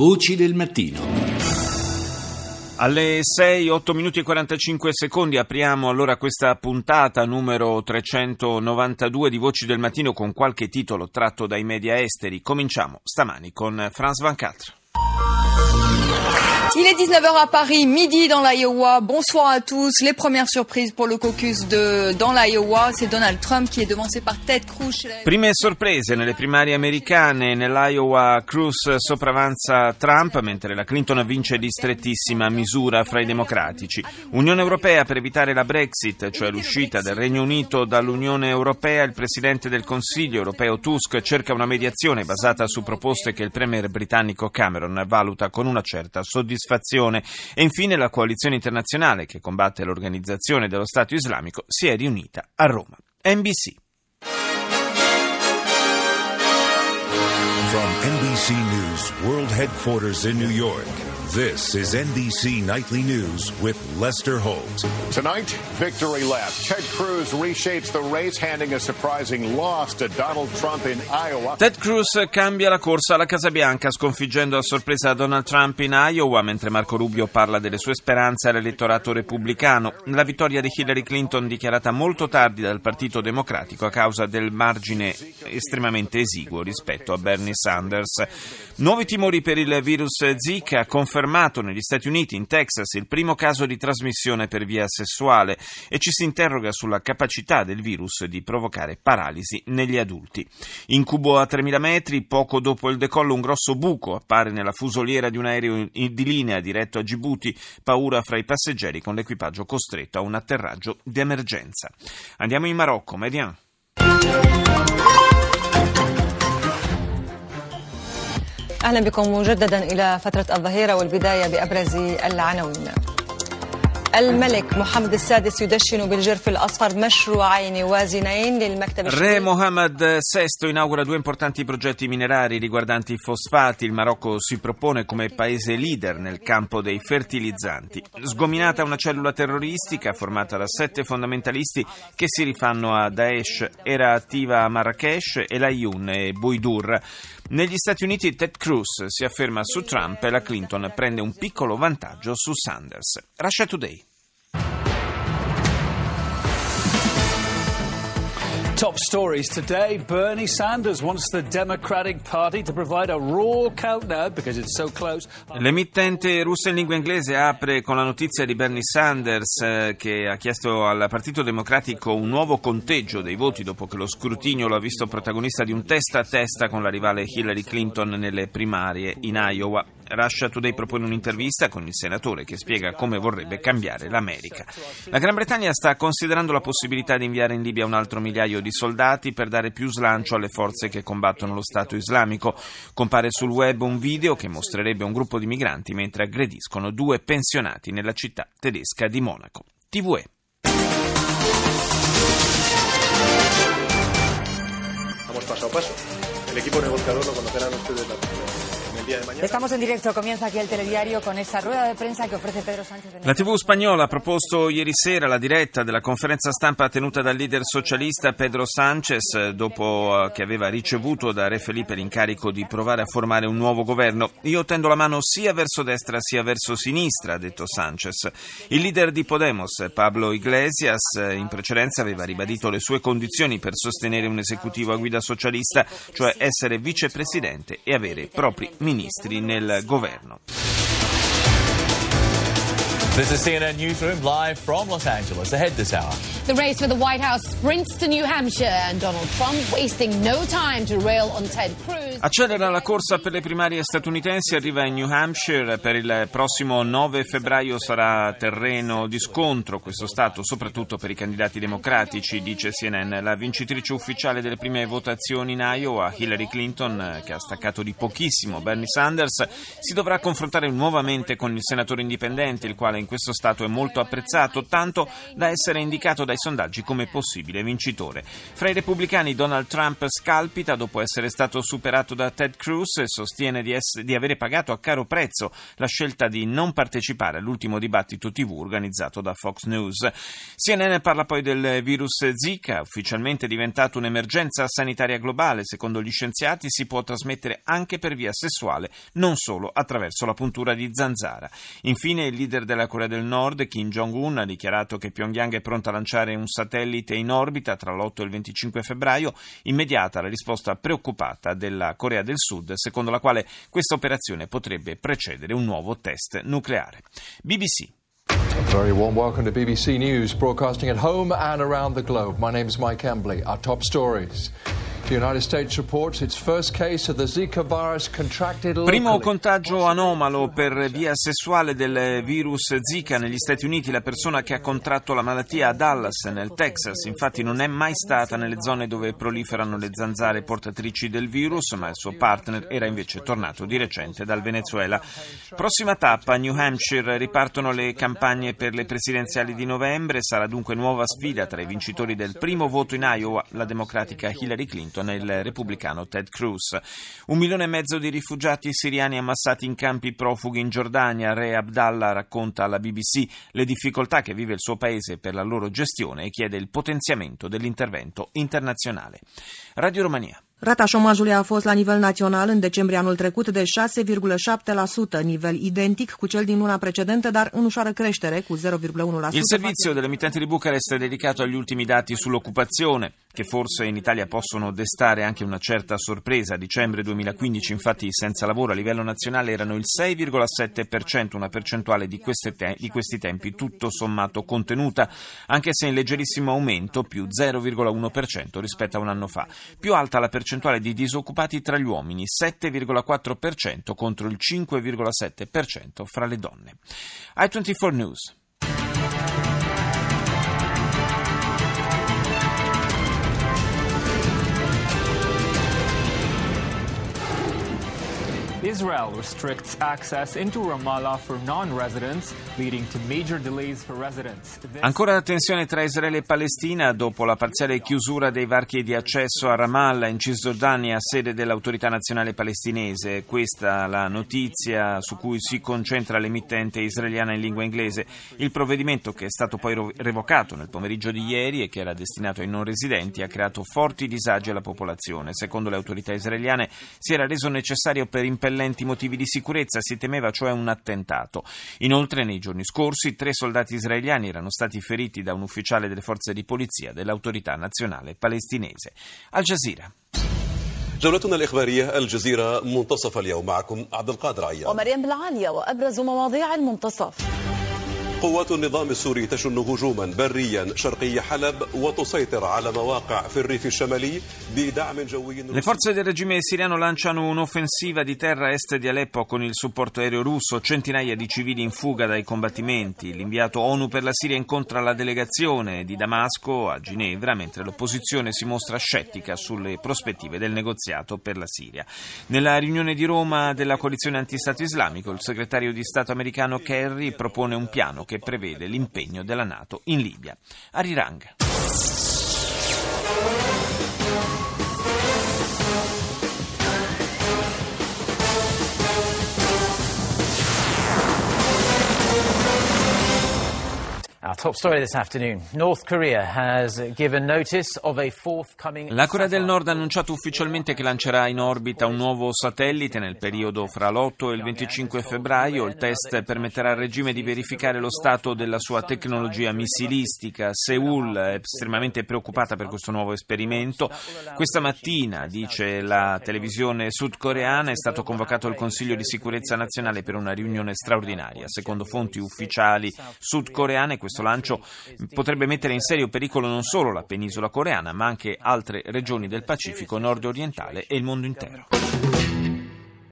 Voci del mattino. Alle 6, 8 minuti e 45 secondi apriamo allora questa puntata numero 392 di Voci del Mattino con qualche titolo tratto dai media esteri. Cominciamo stamani con Franz Van Catra. Il est 19h à Paris, midi dans l'Iowa. Bonsoir à tous. Les premières surprises pour le caucus de, dans l'Iowa, c'est Donald Trump qui est devancé par Ted Cruz. Prime sorprese nelle primarie americane. Nell'Iowa Cruz sopravanza Trump, mentre la Clinton vince di strettissima misura fra i democratici. Unione Europea per evitare la Brexit, cioè l'uscita del Regno Unito dall'Unione Europea. Il Presidente del Consiglio europeo Tusk cerca una mediazione basata su proposte che il Premier britannico Cameron valuta con una certa soddisfazione soddisfazione. E infine la coalizione internazionale che combatte l'organizzazione dello Stato islamico si è riunita a Roma. NBC. From NBC News World Headquarters in New York, this is NBC Nightly News with Lester Holt. Tonight, victory lap. Ted Cruz reshapes the race, handing a surprising loss to Donald Trump in Iowa. Ted Cruz cambia la corsa alla Casa Bianca, sconfiggendo a sorpresa Donald Trump in Iowa, mentre Marco Rubio parla delle sue speranze all'elettorato repubblicano. La vittoria di Hillary Clinton dichiarata molto tardi dal Partito Democratico a causa del margine estremamente esiguo rispetto a Bernie Sanders. Nuovi timori per il virus Zika, confermato negli Stati Uniti, in Texas, il primo caso di trasmissione per via sessuale e ci si interroga sulla capacità del virus di provocare paralisi negli adulti. Incubo a 3000 metri, poco dopo il decollo un grosso buco appare nella fusoliera di un aereo di linea diretto a Djibouti, paura fra i passeggeri con l'equipaggio costretto a un atterraggio di emergenza. Andiamo in Marocco, Median. اهلا بكم مجددا الى فتره الظهيره والبدايه بابرز العناوين. الملك محمد السادس يدشن بالجرف الاصفر مشروعين وازنين للمكتب Re Mohammed VI inaugura due importanti progetti minerari riguardanti i fosfati. Il Marocco si propone come paese leader nel campo dei fertilizzanti. Sgominata una cellula terroristica formata da sette fondamentalisti che si rifanno a Daesh. Era attiva a Marrakesh, Elayoun e Bouidour. Negli Stati Uniti Ted Cruz si afferma su Trump e la Clinton prende un piccolo vantaggio su Sanders. Russia Today. Top stories today. Bernie Sanders wants the Democratic Party to provide a raw countdown because it's so close. L'emittente russa in lingua inglese apre con la notizia di Bernie Sanders eh, che ha chiesto al Partito Democratico un nuovo conteggio dei voti dopo che lo scrutinio lo ha visto protagonista di un testa a testa con la rivale Hillary Clinton nelle primarie in Iowa. Russia Today propone un'intervista con il senatore che spiega come vorrebbe cambiare l'America. La Gran Bretagna sta considerando la possibilità di inviare in Libia un altro migliaio di soldati per dare più slancio alle forze che combattono lo Stato islamico. Compare sul web un video che mostrerebbe un gruppo di migranti mentre aggrediscono due pensionati nella città tedesca di Monaco. TVE. Paso a paso. El equipo negociador lo conocerán ustedes la Estamos en directo, comienza aquí el telediario con esta rueda de prensa que ofrece Pedro Sánchez. La TV spagnola ha proposto ieri sera la diretta della conferenza stampa tenuta dal leader socialista Pedro Sánchez dopo che aveva ricevuto da Re Felipe l'incarico di provare a formare un nuovo governo. Io tendo la mano sia verso destra sia verso sinistra, ha detto Sánchez. Il leader di Podemos, Pablo Iglesias, in precedenza aveva ribadito le sue condizioni per sostenere un esecutivo a guida socialista, cioè essere vicepresidente e avere propri ministri nel governo. This is CNN Newsroom live from Los Angeles. Ahead this hour. The race for the White House sprints to New Hampshire and Donald Trump wasting no time to rail on Ted Cruz. Accelera la corsa per le primarie statunitensi, arriva in New Hampshire, per il prossimo 9 febbraio sarà terreno di scontro questo Stato, soprattutto per i candidati democratici, dice CNN. La vincitrice ufficiale delle prime votazioni in Iowa, Hillary Clinton, che ha staccato di pochissimo Bernie Sanders, si dovrà confrontare nuovamente con il senatore indipendente, il quale in questo Stato è molto apprezzato, tanto da essere indicato dai sondaggi come possibile vincitore. Fra i repubblicani Donald Trump scalpita dopo essere stato superato da Ted Cruz e sostiene di, essere, di avere pagato a caro prezzo la scelta di non partecipare all'ultimo dibattito TV organizzato da Fox News. CNN parla poi del virus Zika, ufficialmente diventato un'emergenza sanitaria globale. Secondo gli scienziati si può trasmettere anche per via sessuale, non solo attraverso la puntura di zanzara. Infine il leader della Corea del Nord, Kim Jong-un, ha dichiarato che Pyongyang è pronta a lanciare un satellite in orbita tra l'8 e il 25 febbraio, immediata la risposta preoccupata della Corea del Sud, secondo la quale questa operazione potrebbe precedere un nuovo test nucleare. BBC A very warm welcome to BBC News, broadcasting at home and around the globe. My name is Mike Embley. Our top stories. Primo contagio anomalo per via sessuale del virus Zika negli Stati Uniti. La persona che ha contratto la malattia a Dallas, nel Texas, infatti non è mai stata nelle zone dove proliferano le zanzare portatrici del virus, ma il suo partner era invece tornato di recente dal Venezuela. Prossima tappa, New Hampshire, ripartono le campagne per le presidenziali di novembre. Sarà dunque nuova sfida tra i vincitori del primo voto in Iowa, la democratica Hillary Clinton E il repubblicano Ted Cruz. Un milione e mezzo di rifugiati siriani ammassati in campi profughi in Giordania. Re Abdallah racconta alla BBC le difficoltà che vive il suo paese per la loro gestione e chiede il potenziamento dell'intervento internazionale. Radio Romania. Rata șomajului a fost la nivel național în decembrie anul trecut de 6,7%, nivel identic cu cel din luna precedentă, dar în ușoară creștere cu 0,1%. Il servizio dell'emittente di Bucarest è dedicato agli ultimi dati sull'occupazione, che forse in Italia possono destare anche una certa sorpresa. A dicembre 2015, infatti, i senza lavoro a livello nazionale erano il 6,7%, una percentuale di, te- di questi tempi tutto sommato contenuta, anche se in leggerissimo aumento, più 0,1% rispetto a un anno fa. Più alta la percentuale percentuale di disoccupati tra gli uomini, 7,4% contro il 5,7% fra le donne. I24 News. Israel restricts access into Ramallah for non-residents, leading to major delays for residents. Ancora la tensione tra Israele e Palestina dopo la parziale chiusura dei varchi di accesso a Ramallah in Cisgiordania, sede dell'autorità nazionale palestinese. Questa la notizia su cui si concentra l'emittente israeliana in lingua inglese. Il provvedimento che è stato poi revocato nel pomeriggio di ieri e che era destinato ai non residenti ha creato forti disagi alla popolazione. Secondo le autorità israeliane si era reso necessario per impedire impellenti motivi di sicurezza, si temeva cioè un attentato. Inoltre nei giorni scorsi tre soldati israeliani erano stati feriti da un ufficiale delle forze di polizia dell'autorità nazionale palestinese. Al Jazeera. جولتنا الإخبارية الجزيرة منتصف اليوم معكم عبد القادر عيان ومريم بالعالية وأبرز مواضيع المنتصف قوات النظام السوري تشن هجوما بريا شرقي حلب وتسيطر على مواقع في الريف الشمالي بدعم جوي Le forze del regime siriano lanciano un'offensiva di terra a est di Aleppo con il supporto aereo russo, centinaia di civili in fuga dai combattimenti. L'inviato ONU per la Siria incontra la delegazione di Damasco a Ginevra, mentre l'opposizione si mostra scettica sulle prospettive del negoziato per la Siria. Nella riunione di Roma della coalizione antistato islamico, il segretario di Stato americano Kerry propone un piano che prevede l'impegno della Nato in Libia. Arirang. La Corea del Nord ha annunciato ufficialmente che lancerà in orbita un nuovo satellite nel periodo fra l'8 e il 25 febbraio. Il test permetterà al regime di verificare lo stato della sua tecnologia missilistica. Seoul è estremamente preoccupata per questo nuovo esperimento. Questa mattina, dice la televisione sudcoreana, è stato convocato il Consiglio di sicurezza nazionale per una riunione straordinaria. Secondo fonti ufficiali sudcoreane, questo questo lancio potrebbe mettere in serio pericolo non solo la penisola coreana, ma anche altre regioni del Pacifico nord-orientale e il mondo intero.